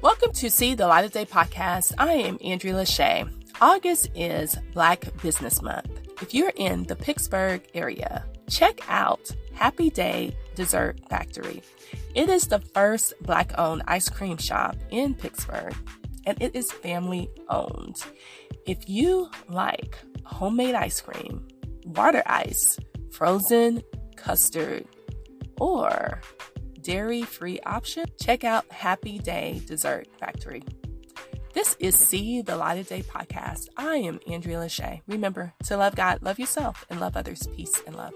Welcome to See the Light of Day podcast. I am Andrea LaShea. August is Black Business Month. If you're in the Pittsburgh area, check out Happy Day Dessert Factory. It is the first Black owned ice cream shop in Pittsburgh, and it is family owned. If you like homemade ice cream, water ice, frozen custard, or dairy free option, check out Happy Day Dessert Factory. This is See the Light of Day podcast. I am Andrea LaShea. Remember to love God, love yourself, and love others. Peace and love.